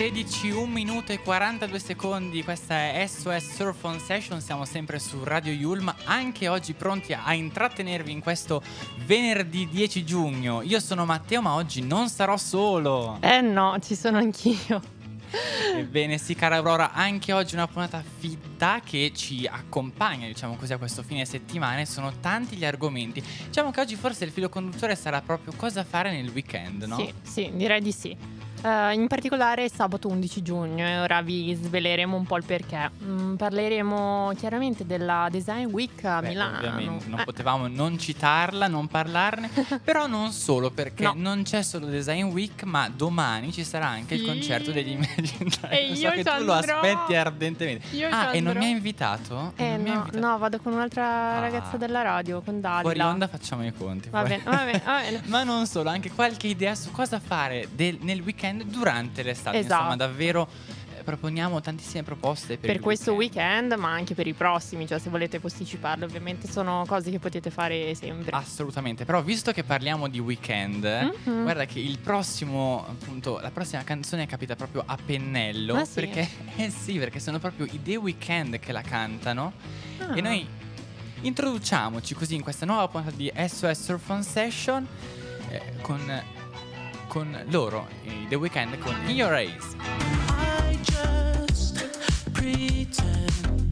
16, 1 minuto e 42 secondi, questa è SOS Surf on Session, siamo sempre su Radio Yulma, anche oggi pronti a intrattenervi in questo venerdì 10 giugno. Io sono Matteo, ma oggi non sarò solo. Eh no, ci sono anch'io. Ebbene sì, cara Aurora, anche oggi una puntata fitta che ci accompagna, diciamo così, a questo fine settimana e sono tanti gli argomenti. Diciamo che oggi forse il filo conduttore sarà proprio cosa fare nel weekend, no? Sì, sì, direi di sì. Uh, in particolare sabato 11 giugno e ora vi sveleremo un po' il perché. Mm, parleremo chiaramente della Design Week a Beh, Milano. Ovviamente non Eh, potevamo non citarla, non parlarne, però non solo perché No. non c'è solo Design Week, ma domani ci sarà anche il Sì. concerto degli Imagine E Dragons. So io che tu lo aspetti ardentemente. Io ah, e non mi hai invitato? eh, no, invitato. no, vado con un'altra Ah. ragazza della radio, con Dalila. Fuori onda facciamo i conti. Va bene, va bene, va bene. Ma non solo, anche qualche idea su cosa fare del- nel weekend durante l'estate. Esatto. Insomma, davvero proponiamo tantissime proposte per, Per questo weekend, ma anche per i prossimi, cioè se volete posticiparlo, ovviamente sono cose che potete fare sempre. Assolutamente, però visto che parliamo di weekend, Mhm. guarda che il prossimo, appunto, la prossima canzone capita proprio a pennello. Ah, sì? Perché, eh sì, perché sono proprio i The Weeknd che la cantano. Ah. E noi introduciamoci così in questa nuova puntata di SOS Surf on Session eh, con, con loro, i The Weeknd, con In Your Eyes. pretend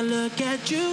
I look at you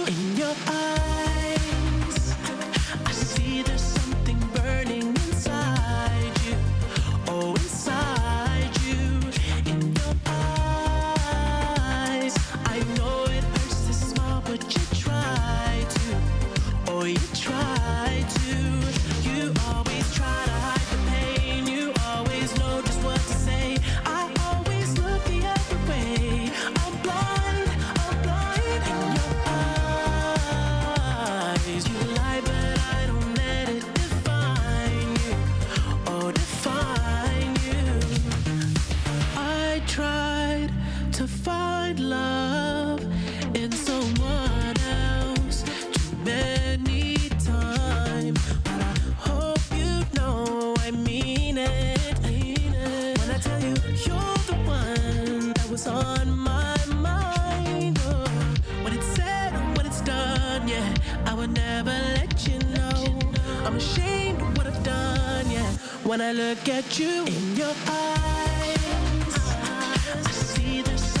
When I look at you in your eyes, I see there's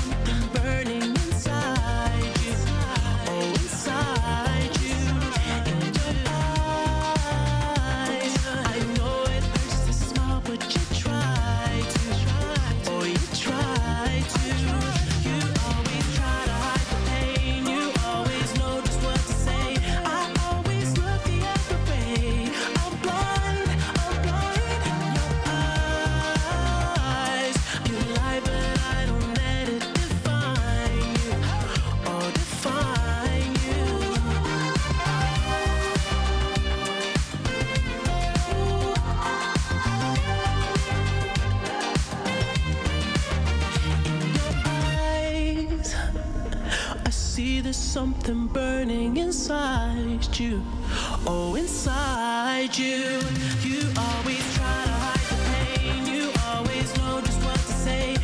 something burning inside you. Oh, inside you. You always try to hide the pain. You always know just what to say.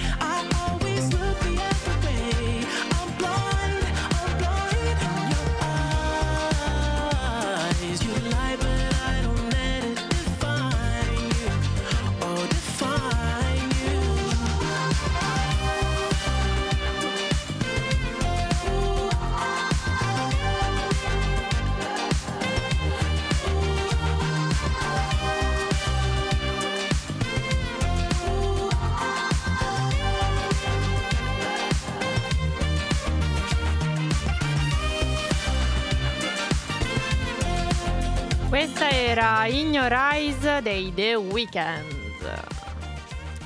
Era Eyes dei The Weeknd.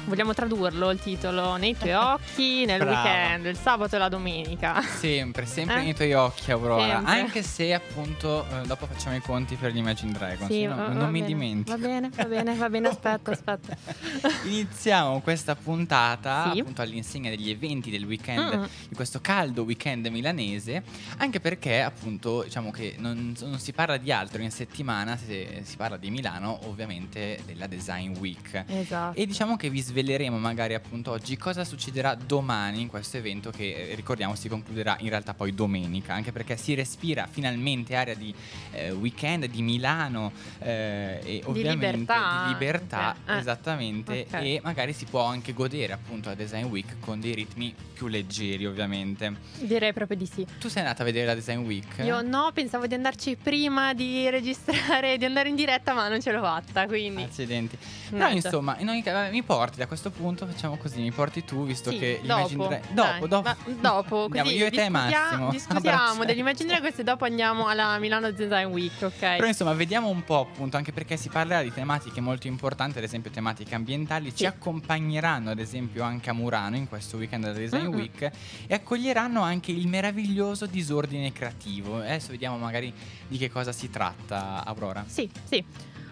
Vogliamo tradurlo il titolo? Nei tuoi occhi, nel Brava. weekend, il sabato e la domenica. Sempre, sempre Eh? nei tuoi occhi, Aurora. Sempre. Anche se appunto eh, dopo facciamo i conti per gli Imagine Dragons. Sì, no- va- non va mi bene, dimentico. Va bene, va bene, va bene, aspetta, aspetta. Iniziamo questa puntata Sì. appunto all'insegna degli eventi del weekend, Mm-mm. di questo caldo weekend milanese, anche perché appunto diciamo che non, non si parla di altro in settimana, se si parla di Milano ovviamente della Design Week. Esatto. E diciamo che vi sveleremo magari appunto oggi cosa succederà domani in questo evento che eh, ricordiamo si concluderà in realtà poi domenica, anche perché si respira finalmente aria di eh, weekend di Milano eh, e ovviamente libertà di libertà, anche. Eh, esattamente, ok. e magari si può anche godere appunto la Design Week con dei ritmi più leggeri ovviamente. Direi proprio di sì. Tu sei andata a vedere la Design Week? Io no, pensavo di andarci prima di registrare, di andare in diretta, ma non ce l'ho fatta, quindi... Accidenti. Però Niente. insomma, in ogni caso, mi porti da questo punto, facciamo così, mi porti tu, visto Sì, che dopo, Imagine Dra- dai, dopo, dopo. dopo, Andiamo io e te Massimo. Discutiamo Abbracciati. degli Imagine Dragons e dopo andiamo alla Milano Design Week, ok? Però insomma, vediamo un po' appunto, anche perché si parlerà di tematiche molto importanti, ad esempio tematiche ambientali, ci Sì. accompagneranno ad esempio anche a Murano in questo weekend della Design Mm-mm. Week e accoglieranno anche il meraviglioso disordine creativo. Adesso vediamo magari di che cosa si tratta, Aurora. Sì, sì.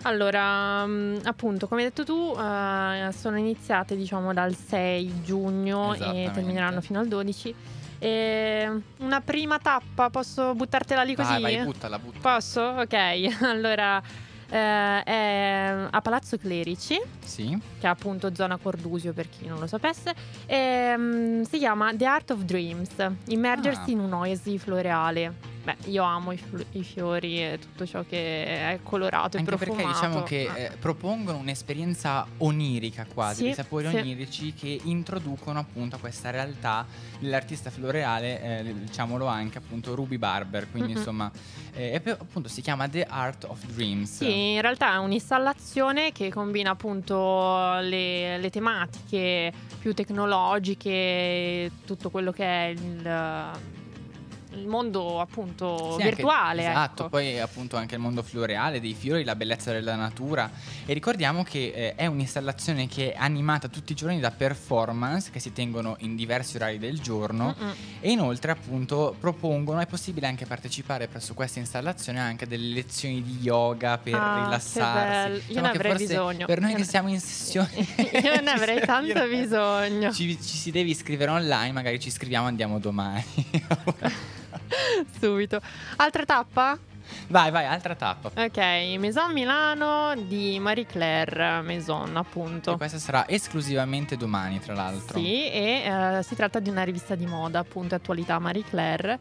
Allora, mm, appunto, come hai detto tu, eh, sono iniziate diciamo dal 6 giugno e termineranno fino al 12. E una prima tappa, posso buttartela lì così? Vai, vai, buttala, buttala. Posso? Ok, allora eh, è a Palazzo Clerici, Sì. che è appunto zona Cordusio per chi non lo sapesse, e, mm, si chiama The Art of Dreams, immergersi Ah. in un'oasi floreale. Beh, io amo i, fl- i fiori e tutto ciò che è colorato e Anche profumato. perché diciamo che Ah. eh, propongono un'esperienza onirica quasi, Sì, dei sapori sì. onirici che introducono appunto a questa realtà dell'artista floreale, eh, diciamolo anche appunto Ruby Barber, quindi Mm-mm. insomma eh, e appunto si chiama The Art of Dreams. Sì, in realtà è un'installazione che combina appunto le, le tematiche più tecnologiche, tutto quello che è il, il mondo appunto Sì, anche- virtuale. esatto, ecco. poi appunto anche il mondo floreale, dei fiori, la bellezza della natura. E ricordiamo che eh, è un'installazione che è animata tutti i giorni da performance che si tengono in diversi orari del giorno. Mm-mm. E inoltre appunto propongono, è possibile anche partecipare presso questa installazione anche delle lezioni di yoga per Ah, rilassarsi. Io Diciamo ne avrei bisogno. Per noi Io che ne- siamo in sessione... Io ne avrei tanto bisogno. Ci, ci si deve iscrivere online, magari ci iscriviamo e andiamo domani. Subito. Altra tappa? vai, vai, altra tappa. Ok, Maison Milano di Marie Claire Maison, appunto. E questa sarà esclusivamente domani, tra l'altro. Sì, e eh, si tratta di una rivista di moda, appunto, attualità Marie Claire.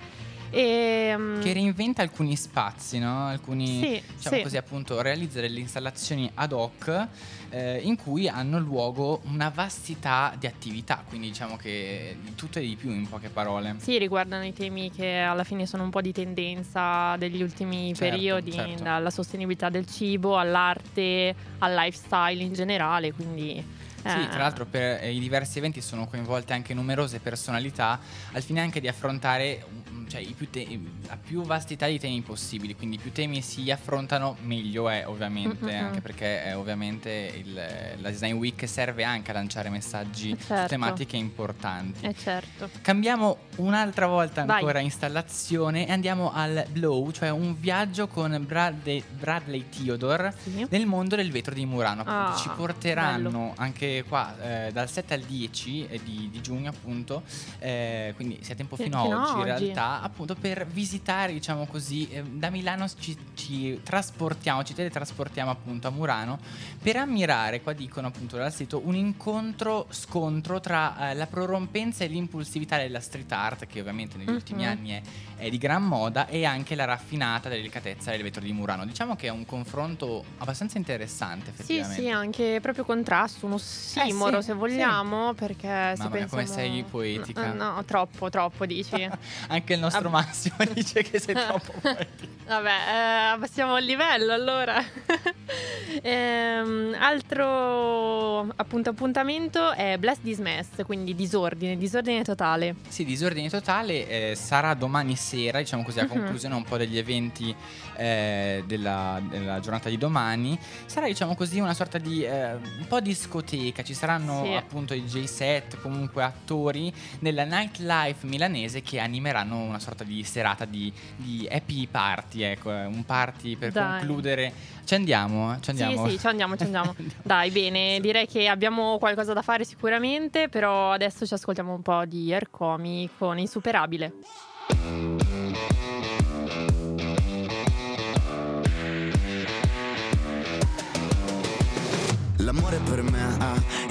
E, mm, Che reinventa alcuni spazi, no? Alcuni, Sì, diciamo sì. così, appunto, realizza delle installazioni ad hoc eh, in cui hanno luogo una vastità di attività, quindi diciamo che di tutto e di più in poche parole. Sì, riguardano i temi che alla fine sono un po' di tendenza degli ultimi Certo, periodi, certo. dalla sostenibilità del cibo all'arte, al lifestyle in generale, quindi... Sì, eh, tra l'altro per eh, i diversi eventi sono coinvolte anche numerose personalità al fine anche di affrontare cioè, i più te- la più vastità di temi possibili, quindi più temi si affrontano meglio è ovviamente, Mm-mm. anche perché eh, ovviamente il- la Design Week serve anche a lanciare messaggi su Certo. tematiche importanti. Eh certo. Cambiamo un'altra volta Vai. ancora installazione e andiamo al Blow, cioè un viaggio con Bradley, Bradley Theodore Sì. nel mondo del vetro di Murano. Appunto, Ah, ci porteranno bello. anche qua eh, dal 7 al 10 eh, di, di giugno, appunto. eh, quindi sia tempo Sì, fino, fino a a oggi, in realtà, appunto per visitare, diciamo così, eh, da Milano ci, ci trasportiamo, ci teletrasportiamo appunto a Murano per ammirare, qua dicono appunto dal sito, un incontro scontro tra eh, la prorompenza e l'impulsività della street art, che ovviamente negli ultimi Mhm. anni è, è di gran moda, e anche la raffinata delicatezza del vetro di Murano. Diciamo che è un confronto abbastanza interessante, Sì, effettivamente. sì, anche proprio contrasto, uno ossimoro Eh, sì, se vogliamo, perché se Mamma mia, pensiamo... come sei poetica. No, no, troppo, troppo dici. Anche il nostro Abbastanza. Massimo dice che sei troppo poetica. Vabbè, eh, abbassiamo il livello allora. Ehm, altro appunto appuntamento è Bless This Mess, quindi disordine, disordine totale. Sì, disordine totale eh, sarà domani sera, diciamo così, a Mhm. conclusione un po' degli eventi eh, della, della giornata di domani. Sarà, diciamo così, una sorta di eh, un po' discoteca. Ci saranno Sì. appunto i J-set, comunque attori nella nightlife milanese che animeranno una sorta di serata di, di happy party, ecco, eh, un party per Dai. concludere. Ci andiamo, eh? ci andiamo. Sì, sì, ci andiamo, ci andiamo. Dai, bene, direi che abbiamo qualcosa da fare sicuramente, però adesso ci ascoltiamo un po' di Ercomi con Insuperabile. L'amore per me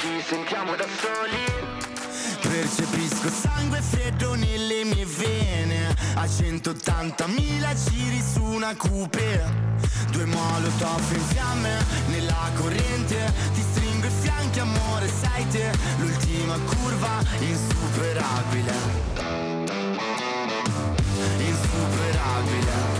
ci sentiamo da soli. Percepisco sangue freddo nelle mie vene. A 180.000 giri su una coupe Due molotov in fiamme nella corrente. Ti stringo i fianchi amore sei te. L'ultima curva insuperabile. Insuperabile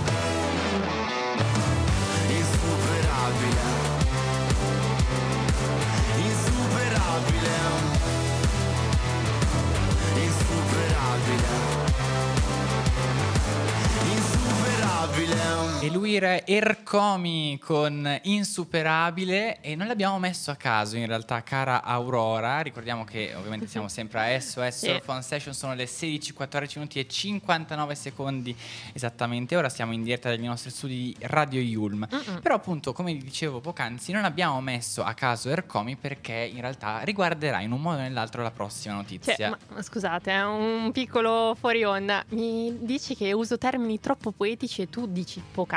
Insuperabile. Insuperabile. Insuperabile. Insuperabile E lui era Ercomi con Insuperabile e non l'abbiamo messo a caso in realtà, cara Aurora. Ricordiamo che ovviamente siamo sempre a SOS Sì. On Session, sono le 16, 14 minuti e 59 secondi esattamente. Ora siamo in diretta dagli nostri studi di Radio Yulm. Mm-mm. Però appunto, come dicevo poc'anzi, non abbiamo messo a caso Ercomi perché in realtà riguarderà in un modo o nell'altro la prossima notizia. Cioè, ma, scusate, è un piccolo fuori onda. Mi dici che uso termini troppo poetici e tu dici poc'anzi?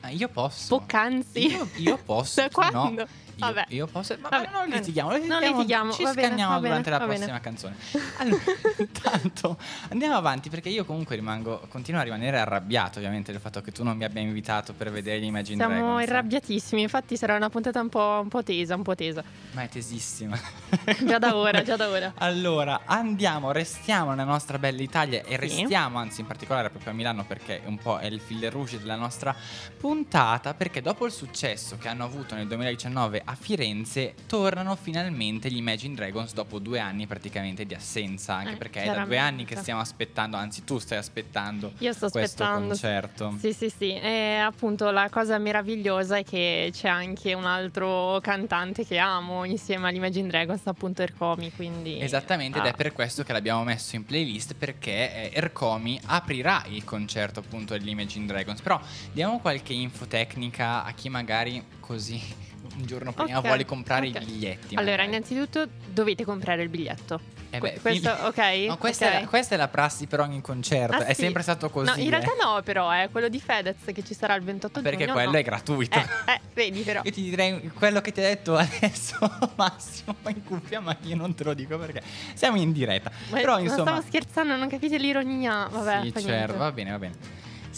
Ah, io posso. Poc'anzi? Io, io posso. Da no. quando? Io, Vabbè. io posso. Ma, Vabbè, non litighiamo, Non litighiamo, litighiamo, Ci bene, scanniamo bene, durante la va bene. prossima canzone. Allora, intanto andiamo avanti perché io comunque rimango, continuo a rimanere arrabbiato ovviamente del fatto che tu non mi abbia invitato per vedere gli Imagine Siamo Dragons. eh. arrabbiatissimi, infatti sarà una puntata un po', un po' tesa, un po' tesa. Ma è tesissima. Già da ora, già da ora. Allora, andiamo, restiamo nella nostra bella Italia e Sì. restiamo, anzi in particolare proprio a Milano perché un po' è il fil rouge della nostra puntata, perché dopo il successo che hanno avuto nel 2019 a Firenze tornano finalmente gli Imagine Dragons dopo due anni praticamente di assenza, anche Eh, perché è da due anni che stiamo aspettando, anzi tu stai aspettando Io sto questo aspettando. concerto. Sì, sì, sì. E appunto la cosa meravigliosa è che c'è anche un altro cantante che amo insieme all'Imagine Dragons, appunto Ercomi, quindi... Esattamente, ed ah, è per questo che l'abbiamo messo in playlist perché eh, Ercomi aprirà il concerto appunto dell'Imagine Dragons. Però diamo qualche info tecnica a chi magari così un giorno prima Ok, vuole comprare ok. i biglietti. Allora, magari. innanzitutto dovete comprare il biglietto. Eh beh, questo, figli- ok? No, questa, ok. È la, questa è la prassi per ogni concerto, Ah, è sì? sempre stato così. No, in realtà eh. no, però, è quello di Fedez che ci sarà il 28 Perché giugno. quello no. è gratuito. Eh, eh, vedi però. Io ti direi quello che ti ho detto adesso, Massimo, in cuffia, ma io non te lo dico perché siamo in diretta. Ma- Però ma insomma, stavo scherzando, non capite l'ironia. Vabbè, sì, certo, niente. va bene, va bene.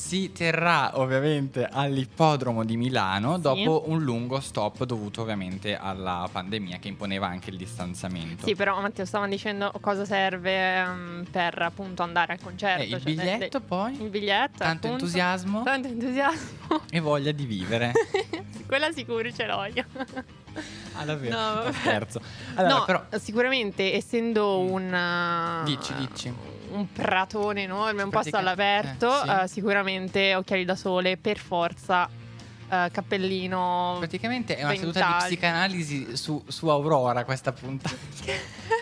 Si terrà ovviamente all'ippodromo di Milano Sì. dopo un lungo stop dovuto ovviamente alla pandemia che imponeva anche il distanziamento. Sì, però Matteo stavano dicendo cosa serve ehm, per appunto andare al concerto. Eh, il cioè, biglietto de- poi, il biglietto. tanto appunto. entusiasmo Tanto entusiasmo. e voglia di vivere. Quella sicuro ce l'ho io. Ah, davvero? No, scherzo. Allora, no, però essendo essendo un uh, Dici, dici. un pratone enorme, un posto all'aperto, eh, sì. uh, sicuramente occhiali da sole per forza, uh, cappellino. praticamente è una seduta di psicanalisi su, su Aurora questa puntata.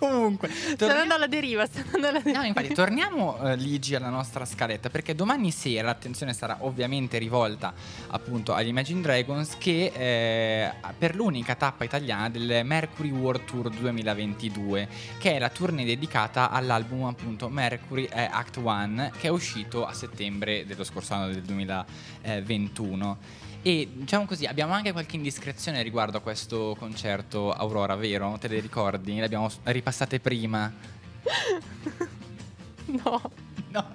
Comunque, Sto torniamo- andando alla deriva, sto andando alla deriva. No, infatti, torniamo eh, Ligi alla nostra scaletta perché domani sera l'attenzione sarà ovviamente rivolta appunto agli Imagine Dragons che eh, per l'unica tappa italiana del Mercury World Tour 2022 che è la tournée dedicata all'album appunto Mercury eh, Act 1 che è uscito a settembre dello scorso anno del 2021. E diciamo così, abbiamo anche qualche indiscrezione riguardo a questo concerto Aurora, vero? Te le ricordi? Le abbiamo ripassate prima. No. No,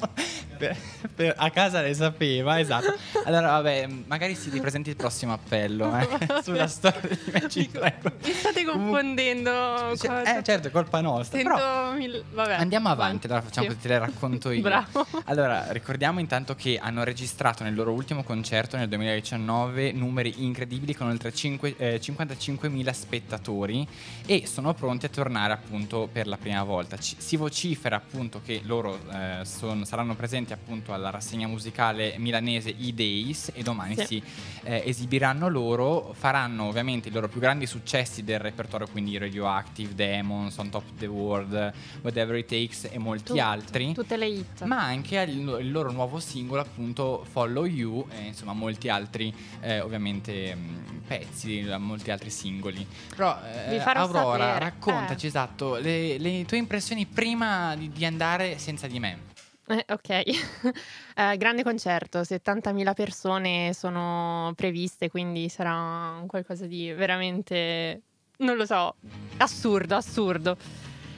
per- per- a casa le sapeva, esatto. Allora, vabbè, magari si ripresenti il prossimo appello eh, sulla storia di Magic Dragon. Mi state confondendo. Cioè, cosa. eh, certo, è colpa nostra. Però mil- Vabbè. andiamo avanti, allora facciamo Sì. te le racconto io. Bravo. Allora, ricordiamo intanto che hanno registrato nel loro ultimo concerto nel 2019 numeri incredibili con oltre cinque- eh, 55.000 spettatori e sono pronti a tornare appunto per la prima volta. Ci- si vocifera appunto che loro eh, son- saranno presenti appunto alla rassegna musicale milanese E-Days e domani Sì. si eh, esibiranno loro, faranno ovviamente i loro più grandi successi del repertorio, quindi Radioactive, Demons, On Top of the World, Whatever It Takes e molti Tutto, altri Tutte le hit. ma anche il, il loro nuovo singolo appunto Follow You e insomma molti altri eh, ovviamente mh, pezzi molti altri singoli però eh, Aurora sapere. raccontaci Eh. esatto le, le tue impressioni prima di, di andare senza di me Eh, ok, Eh, grande concerto, 70.000 persone sono previste, quindi sarà un qualcosa di veramente, non lo so, assurdo, assurdo.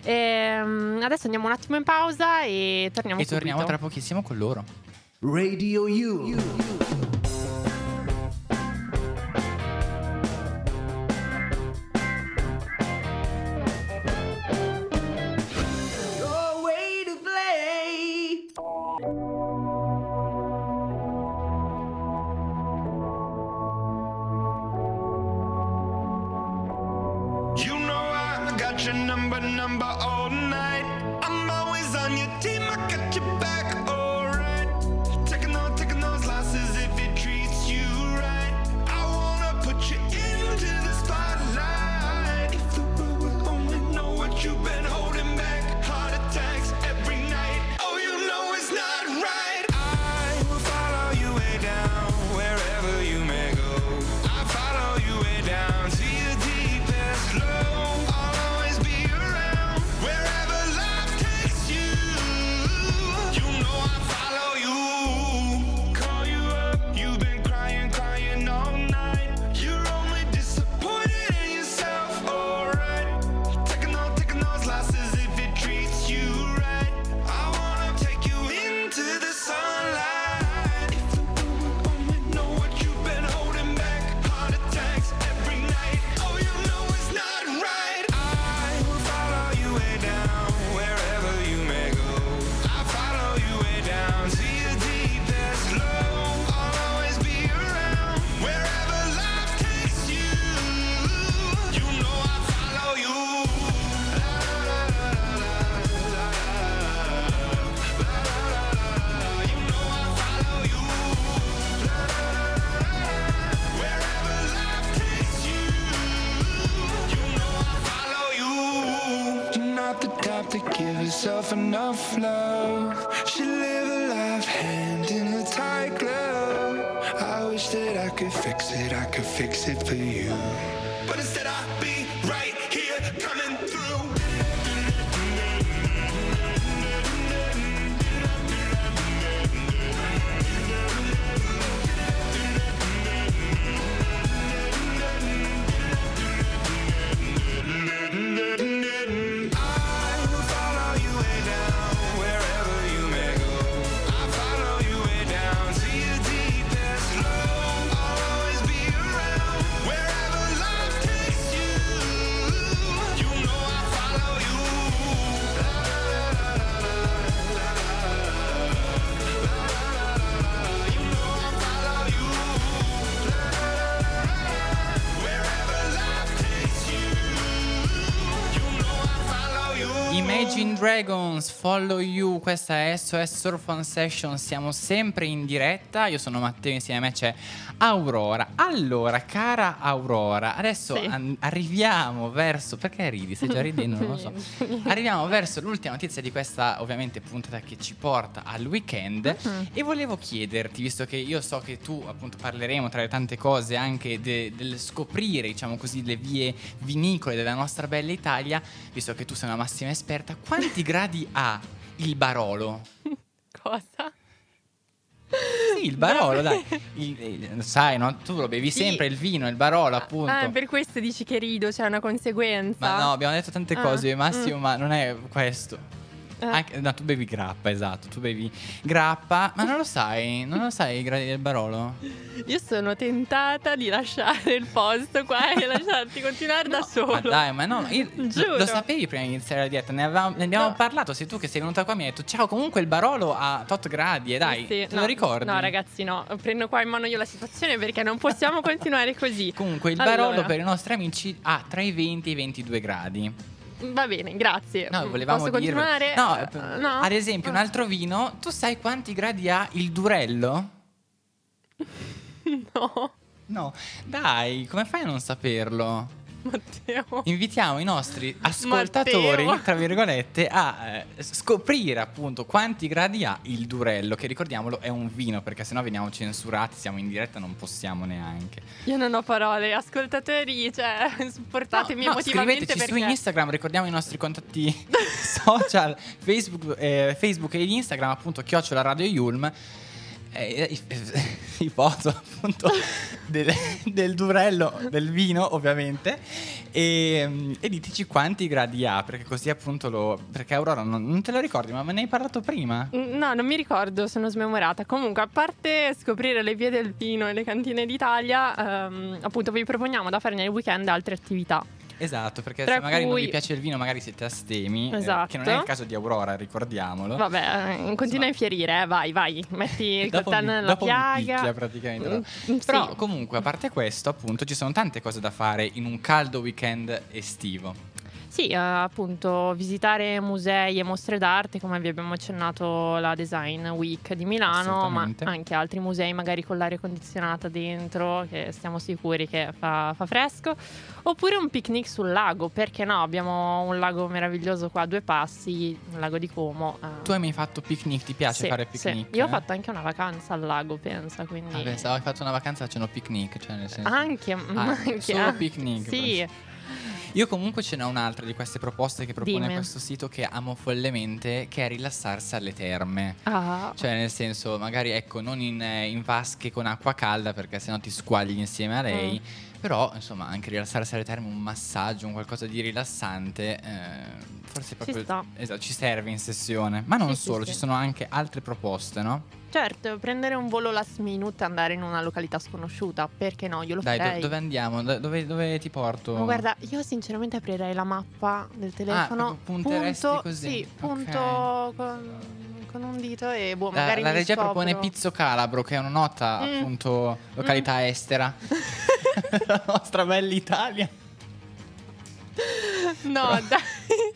Ehm, adesso andiamo un attimo in pausa e torniamo e torniamo subito. tra pochissimo con loro Radio U. fleurs. Dragons, Follow You, questa è SOS Surf on Session, siamo sempre in diretta, io sono Matteo, insieme a me c'è Aurora. Allora, cara Aurora, adesso Sì. an- arriviamo verso... Perché ridi? Stai già ridendo? Non lo so. Arriviamo verso l'ultima notizia di questa, ovviamente, puntata che ci porta al weekend Mhm. e volevo chiederti, visto che io so che tu, appunto, parleremo tra le tante cose anche de- del scoprire, diciamo così, le vie vinicole della nostra bella Italia, visto che tu sei una massima esperta, quanti gradi ha il Barolo? Cosa? Sì, il Barolo, dai. Il- il- sai, no? Tu lo bevi Sì. sempre, il vino, il Barolo, appunto. Ah, per questo dici che rido, c'è una conseguenza. Ma no, abbiamo detto tante Ah, cose, Massimo, mm. ma non è questo. Eh. Anche- no, tu bevi grappa, esatto. Tu bevi grappa, ma non lo sai, non lo sai i gradi del Barolo? Io sono tentata di lasciare il posto qua e lasciarti continuare da solo. Ma dai, ma no, io- lo, Giuro. lo sapevi prima di iniziare la dieta, ne, avevamo- ne abbiamo No. parlato, sei tu che sei venuta qua e mi hai detto ciao, comunque il Barolo ha tot gradi e dai, Sì, te no, lo ricordi? No, ragazzi, no. Prendo qua in mano io la situazione perché non possiamo continuare così. Comunque il Allora, Barolo per i nostri amici ha tra i 20 e i 22 gradi. Va bene, grazie. No, Mm, volevamo Posso dirlo. continuare? No, Eh, no? ad esempio, un altro vino, tu sai quanti gradi ha il Durello? No, No, dai, come fai a non saperlo? Matteo. Invitiamo i nostri ascoltatori, Matteo. tra virgolette, a eh, scoprire appunto quanti gradi ha il Durello, che ricordiamolo è un vino, perché sennò veniamo censurati, siamo in diretta, non possiamo neanche. Io non ho parole. Ascoltatori, cioè, supportatemi No, no, emotivamente perché... su Instagram, ricordiamo i nostri contatti social, Facebook, eh, Facebook e Instagram, appunto, chiocciola Radio Yulm. Eh, i, i foto appunto del, del durello del vino ovviamente e, e diteci quanti gradi ha perché così appunto lo perché Aurora non, non te lo ricordi ma me ne hai parlato prima Mm, No, non mi ricordo, sono smemorata. Comunque, a parte scoprire le vie del vino e le cantine d'Italia, ehm, appunto vi proponiamo da fare nel weekend altre attività. Esatto perché Tra se magari non cui- vi piace il vino magari siete astemi eh, Esatto. che non è il caso di Aurora ricordiamolo Vabbè, eh, continua a infierire, eh, vai, vai, metti il coltello mi, nella piaga. picchia praticamente? Mm, mm, Però sì. comunque, a parte questo, appunto, ci sono tante cose da fare in un caldo weekend estivo. Sì, eh, appunto, visitare musei e mostre d'arte, come vi abbiamo accennato la Design Week di Milano, ma anche altri musei magari con l'aria condizionata dentro, che stiamo sicuri che fa, fa fresco. Oppure un picnic sul lago, perché no? Abbiamo un lago meraviglioso qua a due passi, il lago di Como. eh. Tu hai mai fatto picnic? Ti piace Sì, fare sì. picnic? Io ho eh? fatto anche una vacanza al lago, pensa, quindi... Ah, pensavo hai fatto una vacanza facendo picnic, cioè nel senso... Anche, Ah, anche solo picnic, Sì, Io comunque ce n'è un'altra di queste proposte che propone Dimmi. questo sito che amo follemente, che è rilassarsi alle terme. ah, Cioè, nel senso, magari ecco, non in, eh, in vasche con acqua calda perché sennò ti squagli insieme a lei. Mm. Però, insomma, anche rilassarsi alle terme, un massaggio, un qualcosa di rilassante, eh, forse proprio sta. esatto, ci serve in sessione. Ma non Sì, sì, solo, sì. ci sono anche altre proposte, no? certo, prendere un volo last minute e andare in una località sconosciuta, perché no? Io lo Dai, do- farei. dove andiamo? Do- dove, dove ti porto? Ma guarda, io sinceramente aprirei la mappa del telefono. proprio punteresti punto, così? Sì, Ok. punto con, con un dito e boh, La, magari la mi regia scopro. propone Pizzo Calabro, che è una nota, Mm. appunto, località estera. la nostra bella Italia. No, dai.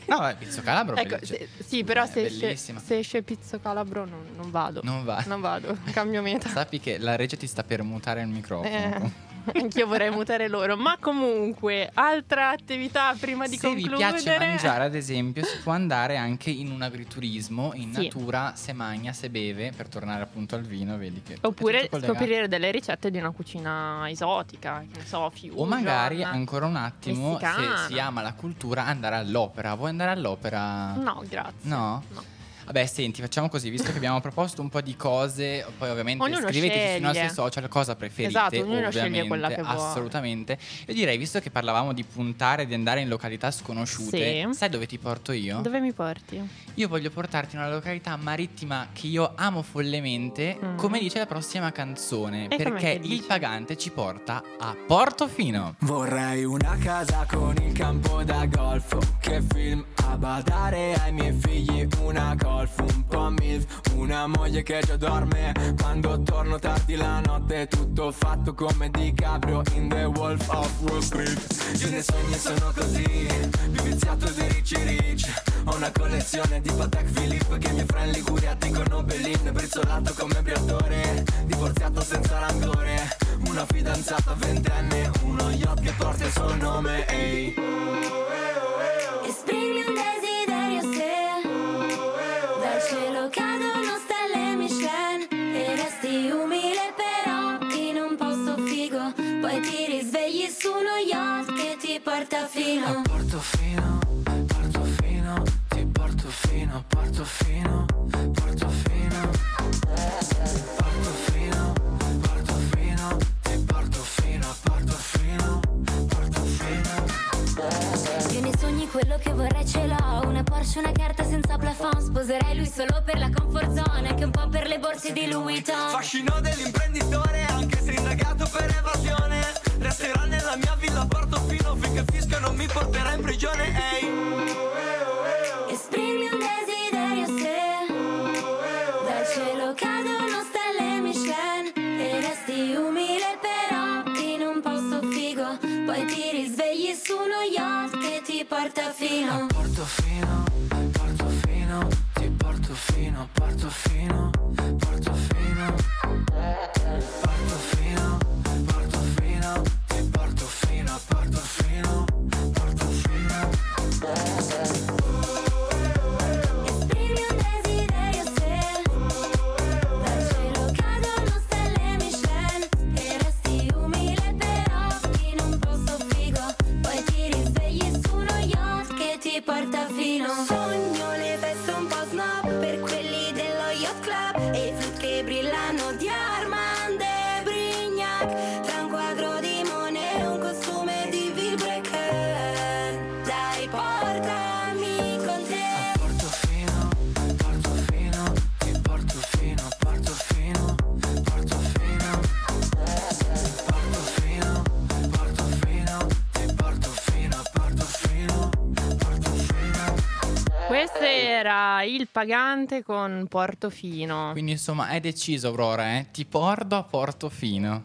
No, beh, Pizzo Calabro Ecco, se- sì, però è se esce, se esce Pizzo Calabro non, non vado. Non va. Non vado, cambio meta. Sappi che la regia ti sta per mutare il microfono. Eh. Anch'io vorrei mutare loro. Ma comunque, altra attività prima di Se vi concludere. piace mangiare, ad esempio, si può andare anche in un agriturismo, in Sì. natura, se magna, se beve, per tornare appunto al vino, vedi che... Oppure scoprire delle ricette di una cucina esotica, che ne so, fusion. O magari ancora un attimo, se Messicana. si ama la cultura, andare all'opera. Vuoi andare all'opera? No, grazie. No? No. Vabbè, senti, facciamo così, visto che abbiamo proposto un po' di cose, poi ovviamente Ognuno scriveteci sui sceglie. nostri social cosa preferite, Esatto, ognuno ovviamente, sceglie quella che vuole. assolutamente. Io direi, visto che parlavamo di puntare, di andare in località sconosciute, Sì. sai dove ti porto io? Dove mi porti? Io voglio portarti in una località marittima che io amo follemente, Mm. come dice la prossima canzone, E perché il dice? pagante ci porta a Portofino. Vorrei una casa con il campo da golf Che film a badare ai miei figli Una golf, un po' milf Una moglie che già dorme. Quando torno tardi la notte Tutto fatto come DiCaprio In The Wolf of Wall Street. Io ne sogni sono così Più viziato di Ricci Rich Ho una collezione di Patek Philippe Che miei friend Liguria dicono Bellin Brizzolato come briatore Divorziato senza rancore. Una fidanzata ventenne Uno yacht che porta il suo nome Ehi. Esprimi ti porta fino. Portofino, Portofino Ti porto fino, Portofino Portofino Portofino, Portofino Ti porto fino, Portofino Portofino Io nei sogni quello che vorrei ce l'ho. Una Porsche, una carta senza plafond. Sposerei lui solo per la comfort zone Anche un po' per le borse di Louis Vuitton. Fascino dell'imprenditore Anche se indagato per evasione non mi porterà in prigione Ehi Esprimi un desiderio se dal cielo cadono stelle Michelin e resti umile però in un posto figo. Poi ti risvegli su uno yacht che ti porta fino. Portofino, Portofino, il pagante con Portofino. Quindi insomma è deciso Aurora, eh? Ti porto a Portofino.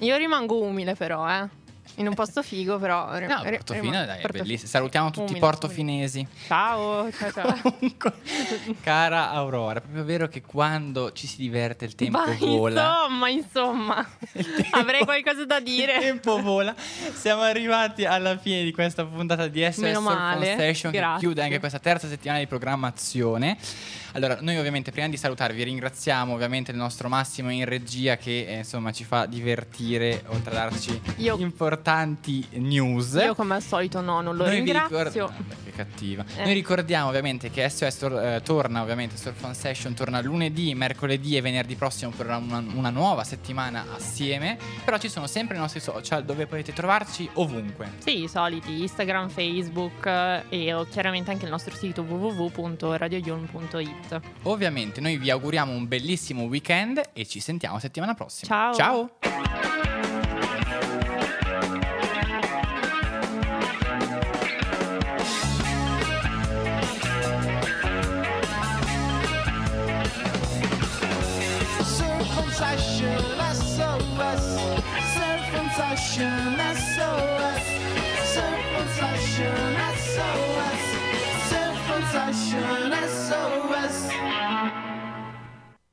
Io rimango umile però, eh. In un posto figo però. ri- No, Portofino rimango- dai, è Portofino. bellissimo. Salutiamo tutti i portofinesi. Ciao, ciao, ciao. Comunque, cara Aurora, è proprio vero che quando ci si diverte il tempo Ma vola. insomma, insomma, tempo- avrei qualcosa da Il dire. tempo vola. Siamo arrivati alla fine di questa puntata di SOS on Station che chiude anche questa terza settimana di programmazione. Allora, noi ovviamente prima di salutarvi ringraziamo ovviamente il nostro Massimo in regia che eh, insomma ci fa divertire oltre a darci Io- importanti news. Io come al solito no, non lo Noi ringrazio. Ah, beh, che cattiva. Eh. Noi ricordiamo ovviamente che SOS tor- eh, torna ovviamente Surf on Session torna lunedì, mercoledì e venerdì prossimo per una, una nuova settimana assieme. Però ci sono sempre i nostri social dove potete trovarci ovunque. Sì, i soliti Instagram, Facebook eh, e chiaramente anche il nostro sito www.radioyulm.it. Ovviamente noi vi auguriamo un bellissimo weekend e ci sentiamo settimana prossima. Ciao. Ciao. Circumcision, SOS. Circumcision, SOS. Circumcision, SOS.